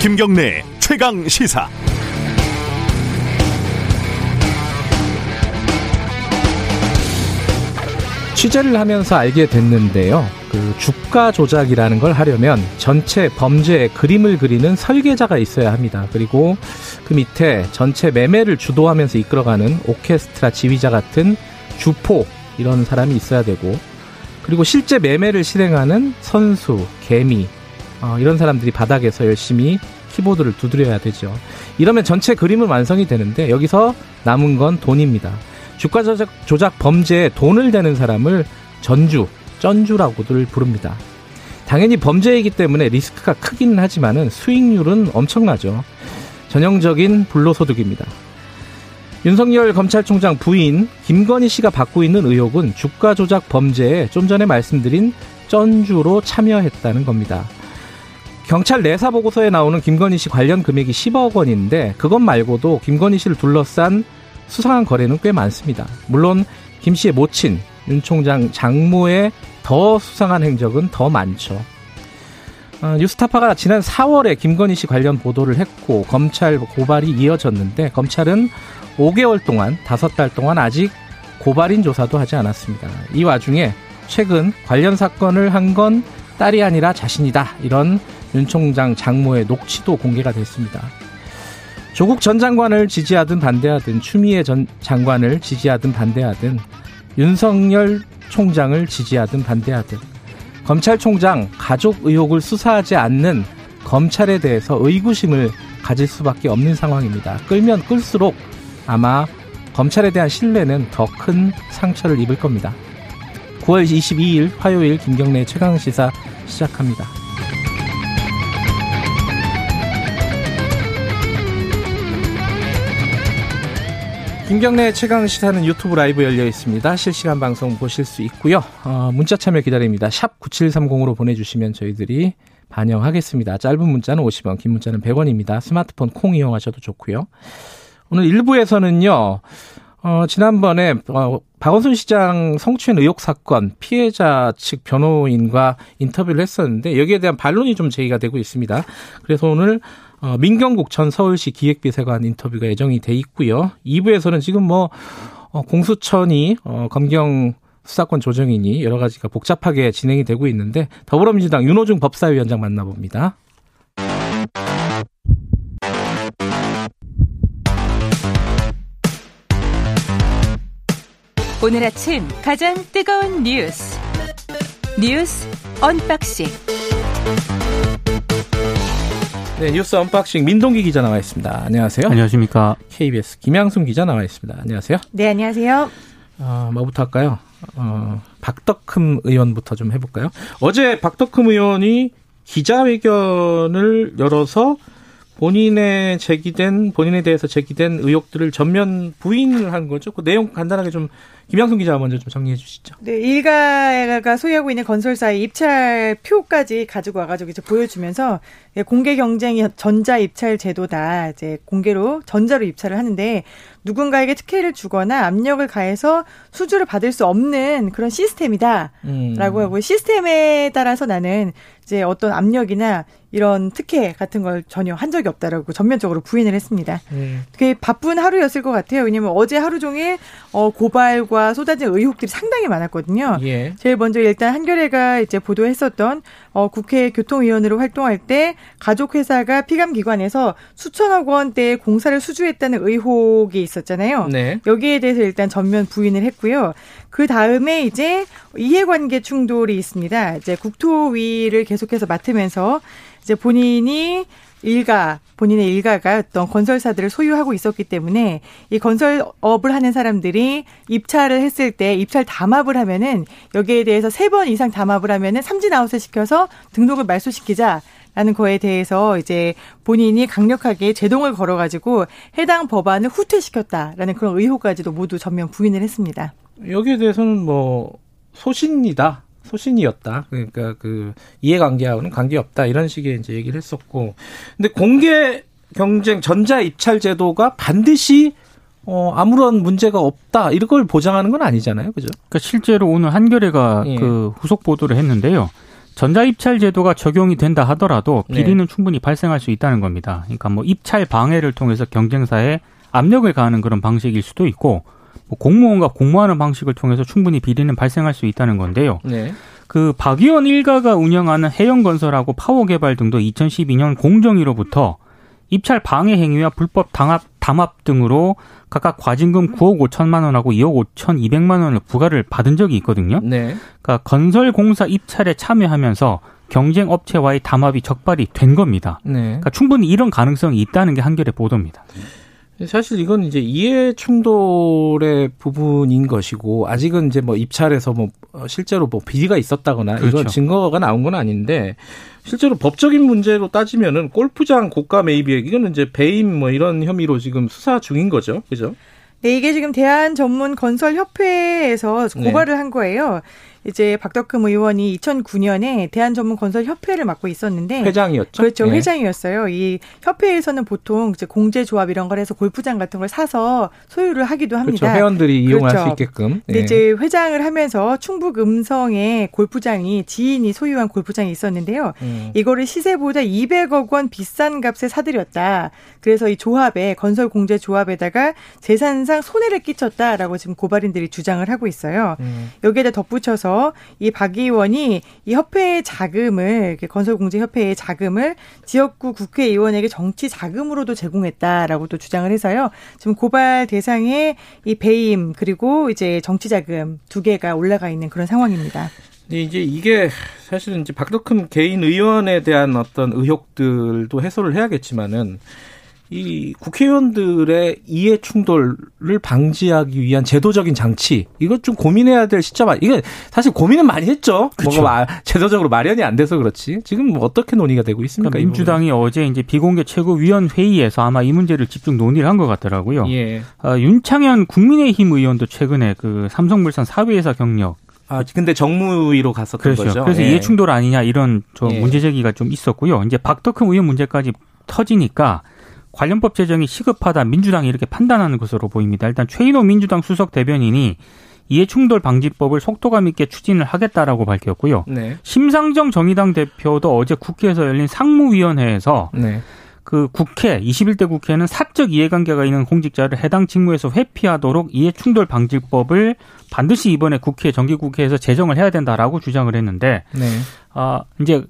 김경래 최강 시사. 취재를 하면서 알게 됐는데요. 그 주가 조작이라는 걸 하려면 전체 범죄의 그림을 그리는 설계자가 있어야 합니다. 그리고 그 밑에 전체 매매를 주도하면서 이끌어가는 오케스트라 지휘자 같은 주포 이런 사람이 있어야 되고 그리고 실제 매매를 실행하는 선수, 개미 어, 이런 사람들이 바닥에서 열심히 키보드를 두드려야 되죠. 이러면 전체 그림은 완성이 되는데 여기서 남은 건 돈입니다. 주가 조작, 조작 범죄에 돈을 대는 사람을 전주, 쩐주라고들 부릅니다. 당연히 범죄이기 때문에 리스크가 크기는 하지만은 수익률은 엄청나죠. 전형적인 불로소득입니다. 윤석열 검찰총장 부인 김건희 씨가 받고 있는 의혹은 주가 조작 범죄에 좀 전에 말씀드린 쩐주로 참여했다는 겁니다. 경찰 내사 보고서에 나오는 김건희 씨 관련 금액이 10억 원인데 그것 말고도 김건희 씨를 둘러싼 수상한 거래는 꽤 많습니다. 물론 김 씨의 모친 윤 총장 장모의 더 수상한 행적은 더 많죠. 어, 뉴스타파가 지난 4월에 김건희 씨 관련 보도를 했고 검찰 고발이 이어졌는데 검찰은 5개월 동안 5달 동안 아직 고발인 조사도 하지 않았습니다. 이 와중에 최근 관련 사건을 한 건 딸이 아니라 자신이다. 이런 윤 총장 장모의 녹취도 공개가 됐습니다. 조국 전 장관을 지지하든 반대하든 추미애 전 장관을 지지하든 반대하든 윤석열 총장을 지지하든 반대하든 검찰총장 가족 의혹을 수사하지 않는 검찰에 대해서 의구심을 가질 수밖에 없는 상황입니다. 끌면 끌수록 아마 검찰에 대한 신뢰는 더 큰 상처를 입을 겁니다. 9월 22일 화요일 김경래 최강 시사 시작합니다. 김경래 최강 시사는 유튜브 라이브 열려 있습니다. 실시간 방송 보실 수 있고요. 어, 문자 참여 기다립니다. 샵 9730으로 보내주시면 저희들이 반영하겠습니다. 짧은 문자는 50원, 긴 문자는 100원입니다. 스마트폰 콩 이용하셔도 좋고요. 오늘 1부에서는요. 어, 지난번에 어, 박원순 시장 성추행 의혹 사건 피해자 측 변호인과 인터뷰를 했었는데 여기에 대한 반론이 좀 제기가 되고 있습니다. 그래서 오늘 어, 민경국 전 서울시 기획비서관 인터뷰가 예정이 돼 있고요. 2부에서는 지금 뭐 어, 공수처니 어, 검경 수사권 조정이니 여러 가지가 복잡하게 진행이 되고 있는데 더불어민주당 윤호중 법사위원장 만나봅니다. 오늘 아침 가장 뜨거운 뉴스 뉴스 언박싱 네, 뉴스 언박싱 민동기 기자 나와 있습니다. 안녕하세요. 안녕하십니까. KBS 김양순 기자 나와 있습니다. 안녕하세요. 네, 안녕하세요. 어, 뭐부터 할까요? 어, 박덕흠 의원부터 좀 해볼까요? 어제 박덕흠 의원이 기자회견을 열어서 본인의 제기된 본인에 대해서 제기된 의혹들을 전면 부인을 한 거죠. 그 내용 간단하게 좀 김양순 기자 먼저 좀 정리해 주시죠. 네, 일가가 소유하고 있는 건설사의 입찰표까지 가지고 와가지고 이제 보여주면서 예, 공개 경쟁이 전자 입찰 제도다. 이제 공개로 전자로 입찰을 하는데 누군가에게 특혜를 주거나 압력을 가해서 수주를 받을 수 없는 그런 시스템이다라고 음. 하고 시스템에 따라서 나는 이제 어떤 압력이나 이런 특혜 같은 걸 전혀 한 적이 없다라고 전면적으로 부인을 했습니다. 음. 되게 바쁜 하루였을 것 같아요. 왜냐면 어제 하루 종일 어, 고발과 쏟아진 의혹들이 상당히 많았거든요. 예. 제일 먼저 일단 한겨레가 이제 보도했었던 어, 국회 교통위원으로 활동할 때 가족회사가 피감기관에서 수천억 원대의 공사를 수주했다는 의혹이 있었잖아요. 네. 여기에 대해서 일단 전면 부인을 했고요. 그 다음에 이제 이해관계 충돌이 있습니다. 이제 국토위를 계속해서 맡으면서 이제 본인이 일가 본인의 일가가 어떤 건설사들을 소유하고 있었기 때문에 이 건설업을 하는 사람들이 입찰을 했을 때 입찰 담합을 하면은 여기에 대해서 세 번 이상 담합을 하면은 삼진 아웃을 시켜서 등록을 말소시키자. 라는 거에 대해서 이제 본인이 강력하게 제동을 걸어가지고 해당 법안을 후퇴시켰다라는 그런 의혹까지도 모두 전면 부인을 했습니다. 여기에 대해서는 뭐 소신이다. 소신이었다. 그러니까 그 이해관계하고는 관계없다. 이런 식의 이제 얘기를 했었고. 근데 공개 경쟁 전자 입찰 제도가 반드시 어, 아무런 문제가 없다 이걸 보장하는 건 아니잖아요, 그죠? 그러니까 실제로 오늘 한겨레가 예. 그 후속 보도를 했는데요. 전자 입찰 제도가 적용이 된다 하더라도 네. 비리는 네. 충분히 발생할 수 있다는 겁니다. 그러니까 뭐 입찰 방해를 통해서 경쟁사에 압력을 가하는 그런 방식일 수도 있고 뭐 공무원과 공모하는 방식을 통해서 충분히 비리는 발생할 수 있다는 건데요. 네. 그 박 의원 일가가 운영하는 해영건설하고 파워개발 등도 2012년 공정위로부터 입찰 방해 행위와 불법 당합, 담합 등으로 각각 과징금 9억 5천만 원하고 2억 5천 2백만 원을 부과를 받은 적이 있거든요. 네. 그러니까 건설공사 입찰에 참여하면서 경쟁 업체와의 담합이 적발이 된 겁니다. 네. 그러니까 충분히 이런 가능성이 있다는 게 한겨레 보도입니다. 사실 이건 이제 이해 충돌의 부분인 것이고 아직은 이제 뭐 입찰에서 뭐 어, 실제로 뭐 비리가 있었다거나 그렇죠. 이건 증거가 나온 건 아닌데 실제로 법적인 문제로 따지면은 골프장 고가 매입액 이거는 이제 배임 뭐 이런 혐의로 지금 수사 중인 거죠. 그죠? 네, 이게 지금 대한 전문 건설 협회에서 고발을 네. 한 거예요. 이제 박덕흠 의원이 2009년에 대한전문건설협회를 맡고 있었는데 회장이었죠. 그렇죠. 네. 회장이었어요. 이 협회에서는 보통 이제 공제조합 이런 걸 해서 골프장 같은 걸 사서 소유를 하기도 합니다. 그렇죠. 회원들이 이용할 그렇죠. 수 있게끔. 근데 네. 이제 회장을 하면서 충북 음성에 골프장이 지인이 소유한 골프장이 있었는데요. 음. 이거를 시세보다 200억 원 비싼 값에 사들였다. 그래서 이 조합에 건설 공제 조합에다가 재산상 손해를 끼쳤다라고 지금 고발인들이 주장을 하고 있어요. 음. 여기에다 덧붙여서 이 박 의원이 이 협회의 자금을 건설공제협회의 자금을 지역구 국회의원에게 정치 자금으로도 제공했다라고 또 주장을 해서요. 지금 고발 대상에 이 배임 그리고 이제 정치 자금 두 개가 올라가 있는 그런 상황입니다. 이제 이게 사실은 이제 박덕흠 개인 의원에 대한 어떤 의혹들도 해소를 해야겠지만은 이 국회의원들의 이해 충돌을 방지하기 위한 제도적인 장치 이것 좀 고민해야 될 시점 아 이게 사실 고민은 많이 했죠. 그렇죠. 뭐가 제도적으로 마련이 안 돼서 그렇지. 지금 뭐 어떻게 논의가 되고 있습니까? 그러니까 민주당이 어제 이제 비공개 최고위원 회의에서 아마 이 문제를 집중 논의를 한 것 같더라고요. 예. 아, 윤창현 국민의힘 의원도 최근에 그 삼성물산 사회이사 경력 아, 근데 정무위로 갔었던 그렇죠. 거죠. 그래서 예. 이해 충돌 아니냐 이런 좀 예. 문제 제기가 좀 있었고요. 이제 박덕흠 의원 문제까지 터지니까 관련법 제정이 시급하다 민주당이 이렇게 판단하는 것으로 보입니다. 일단 최인호 민주당 수석 대변인이 이해충돌 방지법을 속도감 있게 추진을 하겠다라고 밝혔고요. 네. 심상정 정의당 대표도 어제 국회에서 열린 상무위원회에서 네. 그 국회 21대 국회는 사적 이해관계가 있는 공직자를 해당 직무에서 회피하도록 이해충돌 방지법을 반드시 이번에 국회 정기국회에서 제정을 해야 된다라고 주장을 했는데 네. 아 이제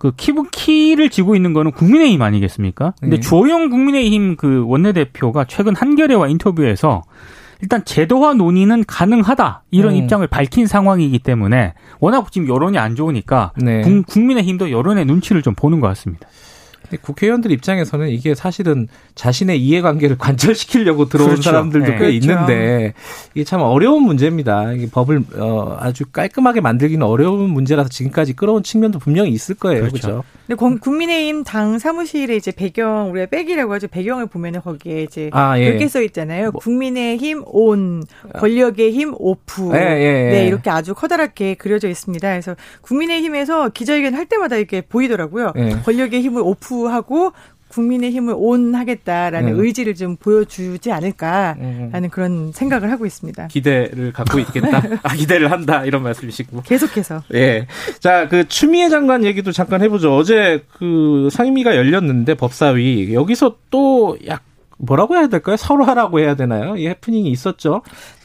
그 키부 키를 쥐고 있는 거는 국민의힘 아니겠습니까? 근데 네. 주호영 국민의힘 그 원내대표가 최근 한겨레와 인터뷰에서 일단 제도화 논의는 가능하다 이런 음. 입장을 밝힌 상황이기 때문에 워낙 지금 여론이 안 좋으니까 네. 국민의힘도 여론의 눈치를 좀 보는 것 같습니다. 국회의원들 입장에서는 이게 사실은 자신의 이해관계를 관철시키려고 들어온 그렇죠. 사람들도 네. 꽤 그렇죠. 있는데 이게 참 어려운 문제입니다. 이게 법을 어, 아주 깔끔하게 만들기는 어려운 문제라서 지금까지 끌어온 측면도 분명히 있을 거예요. 그렇죠. 그렇죠? 근데 국민의힘 당 사무실에 이제 배경 우리가 백이라고 하죠. 배경을 보면은 거기에 이제 아, 예. 이렇게 써 있잖아요. 뭐. 국민의힘 온, 권력의 힘 오프. 예, 예, 예, 네, 이렇게 아주 커다랗게 그려져 있습니다. 그래서 국민의힘에서 기자회견 할 때마다 이렇게 보이더라고요. 예. 권력의 힘을 오프하고 국민의 힘을 온 하겠다라는 음. 의지를 좀 보여주지 않을까라는 음. 그런 생각을 하고 있습니다. 기대를 갖고 있겠다. 아, 기대를 한다 이런 말씀이시고. 계속해서. 예. 자, 그 추미애 장관 얘기도 잠깐 해보죠. 어제 그 상임위가 열렸는데 법사위 여기서 또 약 뭐라고 해야 될까요? 서로 하라고 해야 되나요? 이 해프닝이 있었죠.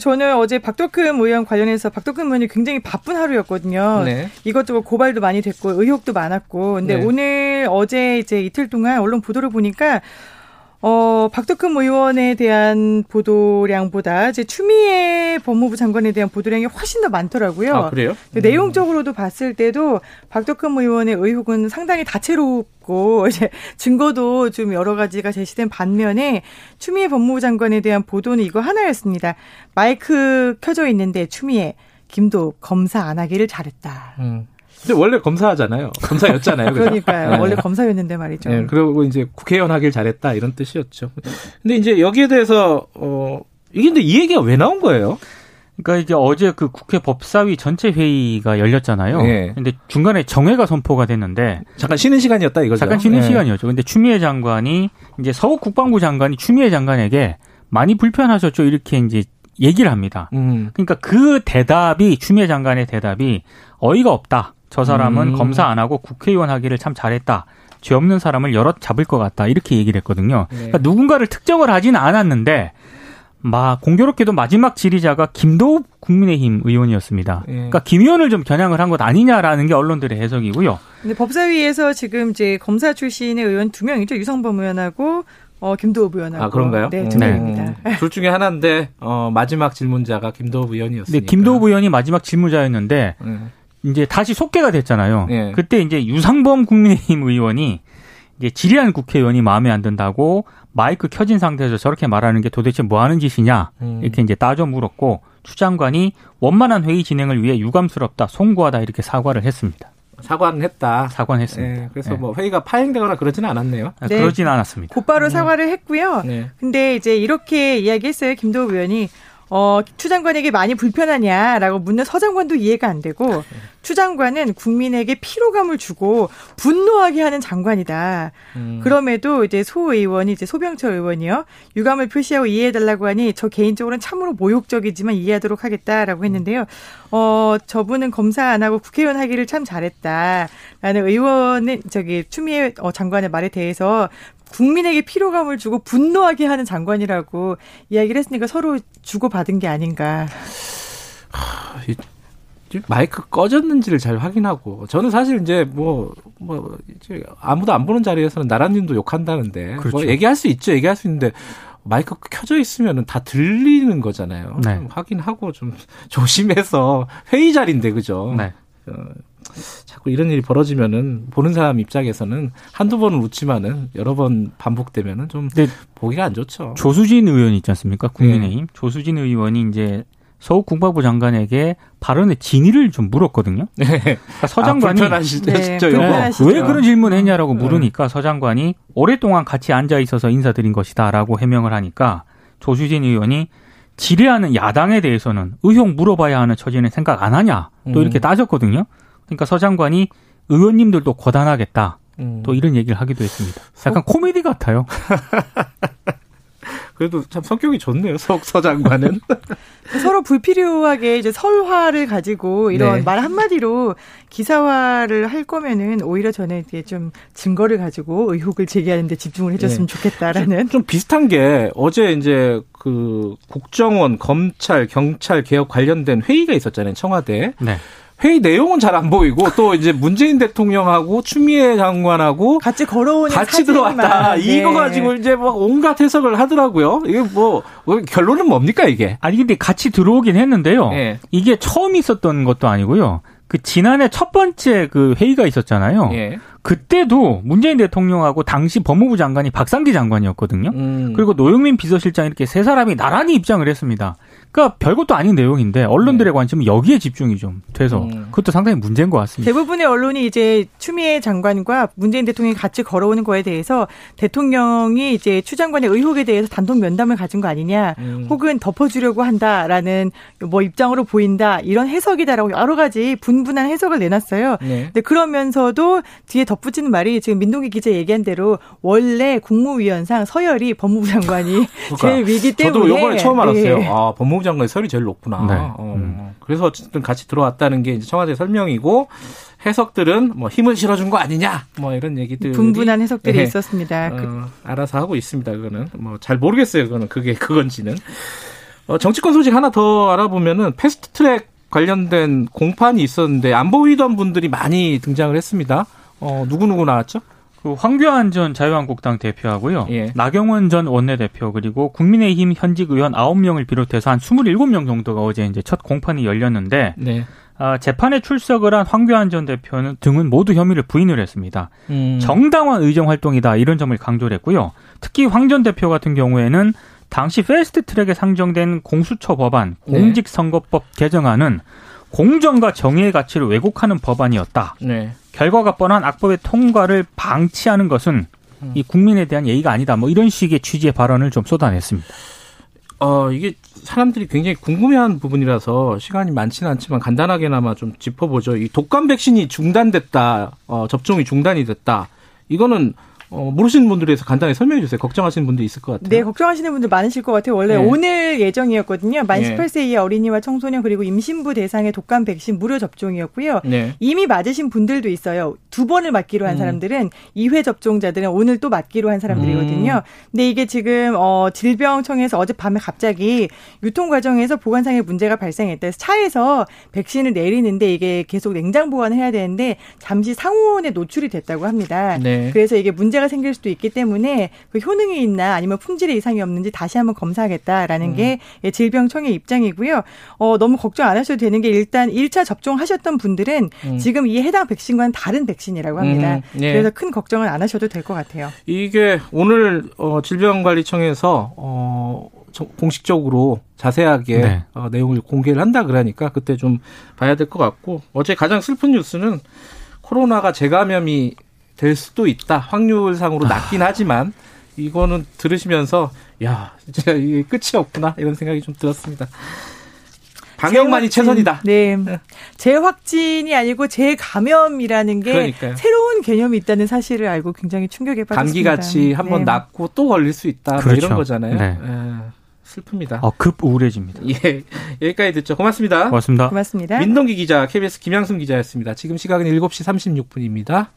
저는 어제 박덕흠 의원 관련해서 박덕흠 의원이 굉장히 바쁜 하루였거든요. 네. 이것저것 고발도 많이 됐고 의혹도 많았고. 근데 네. 오늘 어제 이제 이틀 동안 언론 보도를 보니까 어, 박덕흠 의원에 대한 보도량보다 이제 추미애 법무부 장관에 대한 보도량이 훨씬 더 많더라고요. 아, 그래요? 음. 내용적으로도 봤을 때도 박덕흠 의원의 의혹은 상당히 다채롭고 이제 증거도 좀 여러 가지가 제시된 반면에 추미애 법무부 장관에 대한 보도는 이거 하나였습니다. 마이크 켜져 있는데 추미애 김도 검사 안 하기를 잘했다. 음. 근데 원래 검사잖아요. 검사였잖아요. 그러니까요. 네. 원래 검사였는데 말이죠. 네, 그리고 이제 국회의원 하길 잘했다 이런 뜻이었죠. 근데 이제 여기에 대해서 어 이게 근데 이 얘기가 왜 나온 거예요? 그러니까 이제 어제 그 국회 법사위 전체 회의가 열렸잖아요. 네. 근데 중간에 정회가 선포가 됐는데 잠깐 쉬는 시간이었다 이거죠. 잠깐 쉬는 네. 시간이었죠. 근데 추미애 장관이 이제 서욱 국방부 장관이 추미애 장관에게 많이 불편하셨죠. 이렇게 이제 얘기를 합니다. 음. 그러니까 그 대답이 추미애 장관의 대답이 어이가 없다. 저 사람은 음. 검사 안 하고 국회의원 하기를 참 잘했다. 죄 없는 사람을 여럿 잡을 것 같다. 이렇게 얘기를 했거든요. 네. 그러니까 누군가를 특정을 하지는 않았는데 막 공교롭게도 마지막 지리자가 김도읍 국민의힘 의원이었습니다. 예. 그러니까 김 의원을 좀 겨냥을 한 것 아니냐라는 게 언론들의 해석이고요. 근데 법사위에서 지금 이제 검사 출신의 의원 두 명이죠. 유성범 의원하고 어, 김도읍 의원하고. 아 그런가요? 네, 두 네. 명입니다. 음, 둘 중에 하나인데 어, 마지막 질문자가 김도읍 근데 의원이었으니까. 김도읍 의원이 마지막 질문자였는데 음. 이제 다시 속개가 됐잖아요. 예. 그때 이제 유상범 국민의힘 의원이 이제 지리한 국회의원이 마음에 안 든다고 마이크 켜진 상태에서 저렇게 말하는 게 도대체 뭐 하는 짓이냐 음. 이렇게 이제 따져 물었고 추 장관이 원만한 회의 진행을 위해 유감스럽다 송구하다 이렇게 사과를 했습니다. 사과는 했다. 사과는 했습니다. 네, 그래서 네. 뭐 회의가 파행되거나 그러지는 않았네요. 아, 네. 그러진 않았습니다. 곧바로 사과를 했고요. 네. 근데 이제 이렇게 이야기했어요. 김도읍 의원이. 어, 추 장관에게 많이 불편하냐라고 묻는 서 장관도 이해가 안 되고 추 장관은 국민에게 피로감을 주고 분노하게 하는 장관이다. 음. 그럼에도 이제 소 의원이 이제 소병철 의원이요. 유감을 표시하고 이해해달라고 하니 저 개인적으로는 참으로 모욕적이지만 이해하도록 하겠다라고 했는데요. 어, 저분은 검사 안 하고 국회의원 하기를 참 잘했다. 라는 의원은 저기 추미애 어, 장관의 말에 대해서 국민에게 피로감을 주고 분노하게 하는 장관이라고 이야기를 했으니까 서로 주고받은 게 아닌가. 마이크 꺼졌는지를 잘 확인하고 저는 사실 이제 뭐뭐 이제 아무도 안 보는 자리에서는 나라님도 욕한다는데 그렇죠. 뭐 얘기할 수 있죠 얘기할 수 있는데 마이크 켜져 있으면은 다 들리는 거잖아요. 네. 좀 확인하고 좀 조심해서 회의 자리인데 그죠? 네. 어, 자꾸 이런 일이 벌어지면은 보는 사람 입장에서는 한두 번은 웃지만은 여러 번 반복되면은 좀 보기가 안 좋죠. 조수진 의원 있지 않습니까? 국민의힘 조수진 의원이 이제 서욱 국방부 장관에게 발언의 진위를 좀 물었거든요. 그러니까 서 장관이 아, 불편하시죠, 네, 불편하시-. 왜 그런 질문을 했냐라고 네. 물으니까 서 장관이 오랫동안 같이 앉아 있어서 인사드린 것이다라고 해명을 하니까 조수진 의원이 지뢰하는 야당에 대해서는 의혹 물어봐야 하는 처지는 생각 안 하냐 또 음. 이렇게 따졌거든요. 그러니까 서 장관이 의원님들도 고단하겠다 음. 또 이런 얘기를 하기도 했습니다. 약간 코미디 같아요. 그래도 참 성격이 좋네요. 석 서장관은. 서로 불필요하게 이제 설화를 가지고 이런 네. 말 한마디로 기사화를 할 거면은 오히려 저는 이제 좀 증거를 가지고 의혹을 제기하는 데 집중을 해줬으면 좋겠다라는. 좀 비슷한 게 어제 이제 그 국정원, 검찰, 경찰 개혁 관련된 회의가 있었잖아요. 청와대. 네. 회의 내용은 잘 안 보이고 또 이제 문재인 대통령하고 추미애 장관하고 같이 걸어오는 같이 사진만. 들어왔다. 네. 이거 가지고 이제 막 온갖 해석을 하더라고요. 이게 뭐 결론은 뭡니까 이게? 아니 근데 같이 들어오긴 했는데요. 예. 이게 처음 있었던 것도 아니고요. 그 지난해 첫 번째 그 회의가 있었잖아요. 예. 그때도 문재인 대통령하고 당시 법무부 장관이 박상기 장관이었거든요. 음. 그리고 노영민 비서실장 이렇게 세 사람이 나란히 입장을 했습니다. 그러니까 별것도 아닌 내용인데 언론들의 관심은 여기에 집중이 좀 돼서 네. 음. 그것도 상당히 문제인 것 같습니다. 대부분의 언론이 이제 추미애 장관과 문재인 대통령이 같이 걸어오는 거에 대해서 대통령이 이제 추 장관의 의혹에 대해서 단독 면담을 가진 거 아니냐, 음. 혹은 덮어주려고 한다라는 뭐 입장으로 보인다 이런 해석이다라고 여러 가지 분분한 해석을 내놨어요. 네. 근데 그러면서도 뒤에 덧붙이는 말이 지금 민동기 기자 얘기한 대로 원래 국무위원상 서열이 법무부 장관이 제일 위기 때문에 그러니까 저도 요번에 처음 알았어요. 네. 아, 법무부 장관의 설이 제일 높구나. 네. 어, 음. 그래서 어쨌든 같이 들어왔다는 게 이제 청와대 설명이고 해석들은 뭐 힘을 실어준 거 아니냐. 뭐 이런 얘기들. 분분한 해석들이 네. 있었습니다. 그- 어, 알아서 하고 있습니다. 그거는 뭐 잘 모르겠어요. 그거는 그게 그건지는. 어, 정치권 소식 하나 더 알아보면은 패스트트랙 관련된 공판이 있었는데 안 보이던 분들이 많이 등장을 했습니다. 어, 누구 누구 나왔죠? 그 황교안 전 자유한국당 대표하고요. 예. 나경원 전 원내대표 그리고 국민의힘 현직 의원 9명을 비롯해서 한 27명 정도가 어제 이제 첫 공판이 열렸는데 네. 아, 재판에 출석을 한 황교안 전 대표는 등은 모두 혐의를 부인을 했습니다. 음. 정당한 의정 활동이다 이런 점을 강조를 했고요. 특히 황 전 대표 같은 경우에는 당시 패스트 트랙에 상정된 공수처 법안 네. 공직선거법 개정안은 공정과 정의의 가치를 왜곡하는 법안이었다. 네. 결과가 뻔한 악법의 통과를 방치하는 것은 음. 이 국민에 대한 예의가 아니다. 뭐 이런 식의 취지의 발언을 좀 쏟아냈습니다. 어, 이게 사람들이 굉장히 궁금해하는 부분이라서 시간이 많지는 않지만 간단하게나마 좀 짚어보죠. 이 독감 백신이 중단됐다, 어, 접종이 중단이 됐다. 이거는 어, 모르시는 분들에 대해서 간단히 설명해 주세요. 걱정하시는 분도 있을 것 같아요. 네, 걱정하시는 분들 많으실 것 같아요. 원래 네. 오늘 예정이었거든요. 만 네. 18세 이하 어린이와 청소년 그리고 임신부 대상의 독감 백신 무료 접종이었고요. 네. 이미 맞으신 분들도 있어요. 두 번을 맞기로 한 음. 사람들은 2회 접종자들은 오늘 또 맞기로 한 사람들이거든요. 음. 근데 이게 지금 어 질병청에서 어젯밤에 갑자기 유통 과정에서 보관상의 문제가 발생했다 해서 차에서 백신을 내리는데 이게 계속 냉장 보관을 해야 되는데 잠시 상온에 노출이 됐다고 합니다. 네. 그래서 이게 문제 가 생길 수도 있기 때문에 그 효능이 있나 아니면 품질에 이상이 없는지 다시 한번 검사하겠다라는 음. 게 예, 질병청의 입장이고요. 어, 너무 걱정 안 하셔도 되는 게 일단 1차 접종하셨던 분들은 음. 지금 이 해당 백신과는 다른 백신이라고 합니다. 음, 예. 그래서 큰 걱정은 안 하셔도 될 것 같아요. 이게 오늘 어, 질병관리청에서 어, 저- 공식적으로 자세하게 네. 어, 내용을 공개를 한다 그러니까 그때 좀 봐야 될 것 같고 어제 가장 슬픈 뉴스는 코로나가 재감염이 될 수도 있다 확률상으로 낮긴 하지만 이거는 들으시면서 야 진짜 이게 끝이 없구나 이런 생각이 좀 들었습니다. 방역만이 최선이다. 네. 재확진이 아니고 재감염이라는 게 그러니까요. 새로운 개념이 있다는 사실을 알고 굉장히 충격에 빠졌습니다. 감기 같이 한번 네. 낫고 또 걸릴 수 있다 뭐 그렇죠. 이런 거잖아요. 네. 예, 슬픕니다. 어, 급 우울해집니다. 예, 여기까지 듣죠. 고맙습니다. 고맙습니다. 고맙습니다. 민동기 기자, KBS 김양순 기자였습니다. 지금 시각은 7시 36분입니다.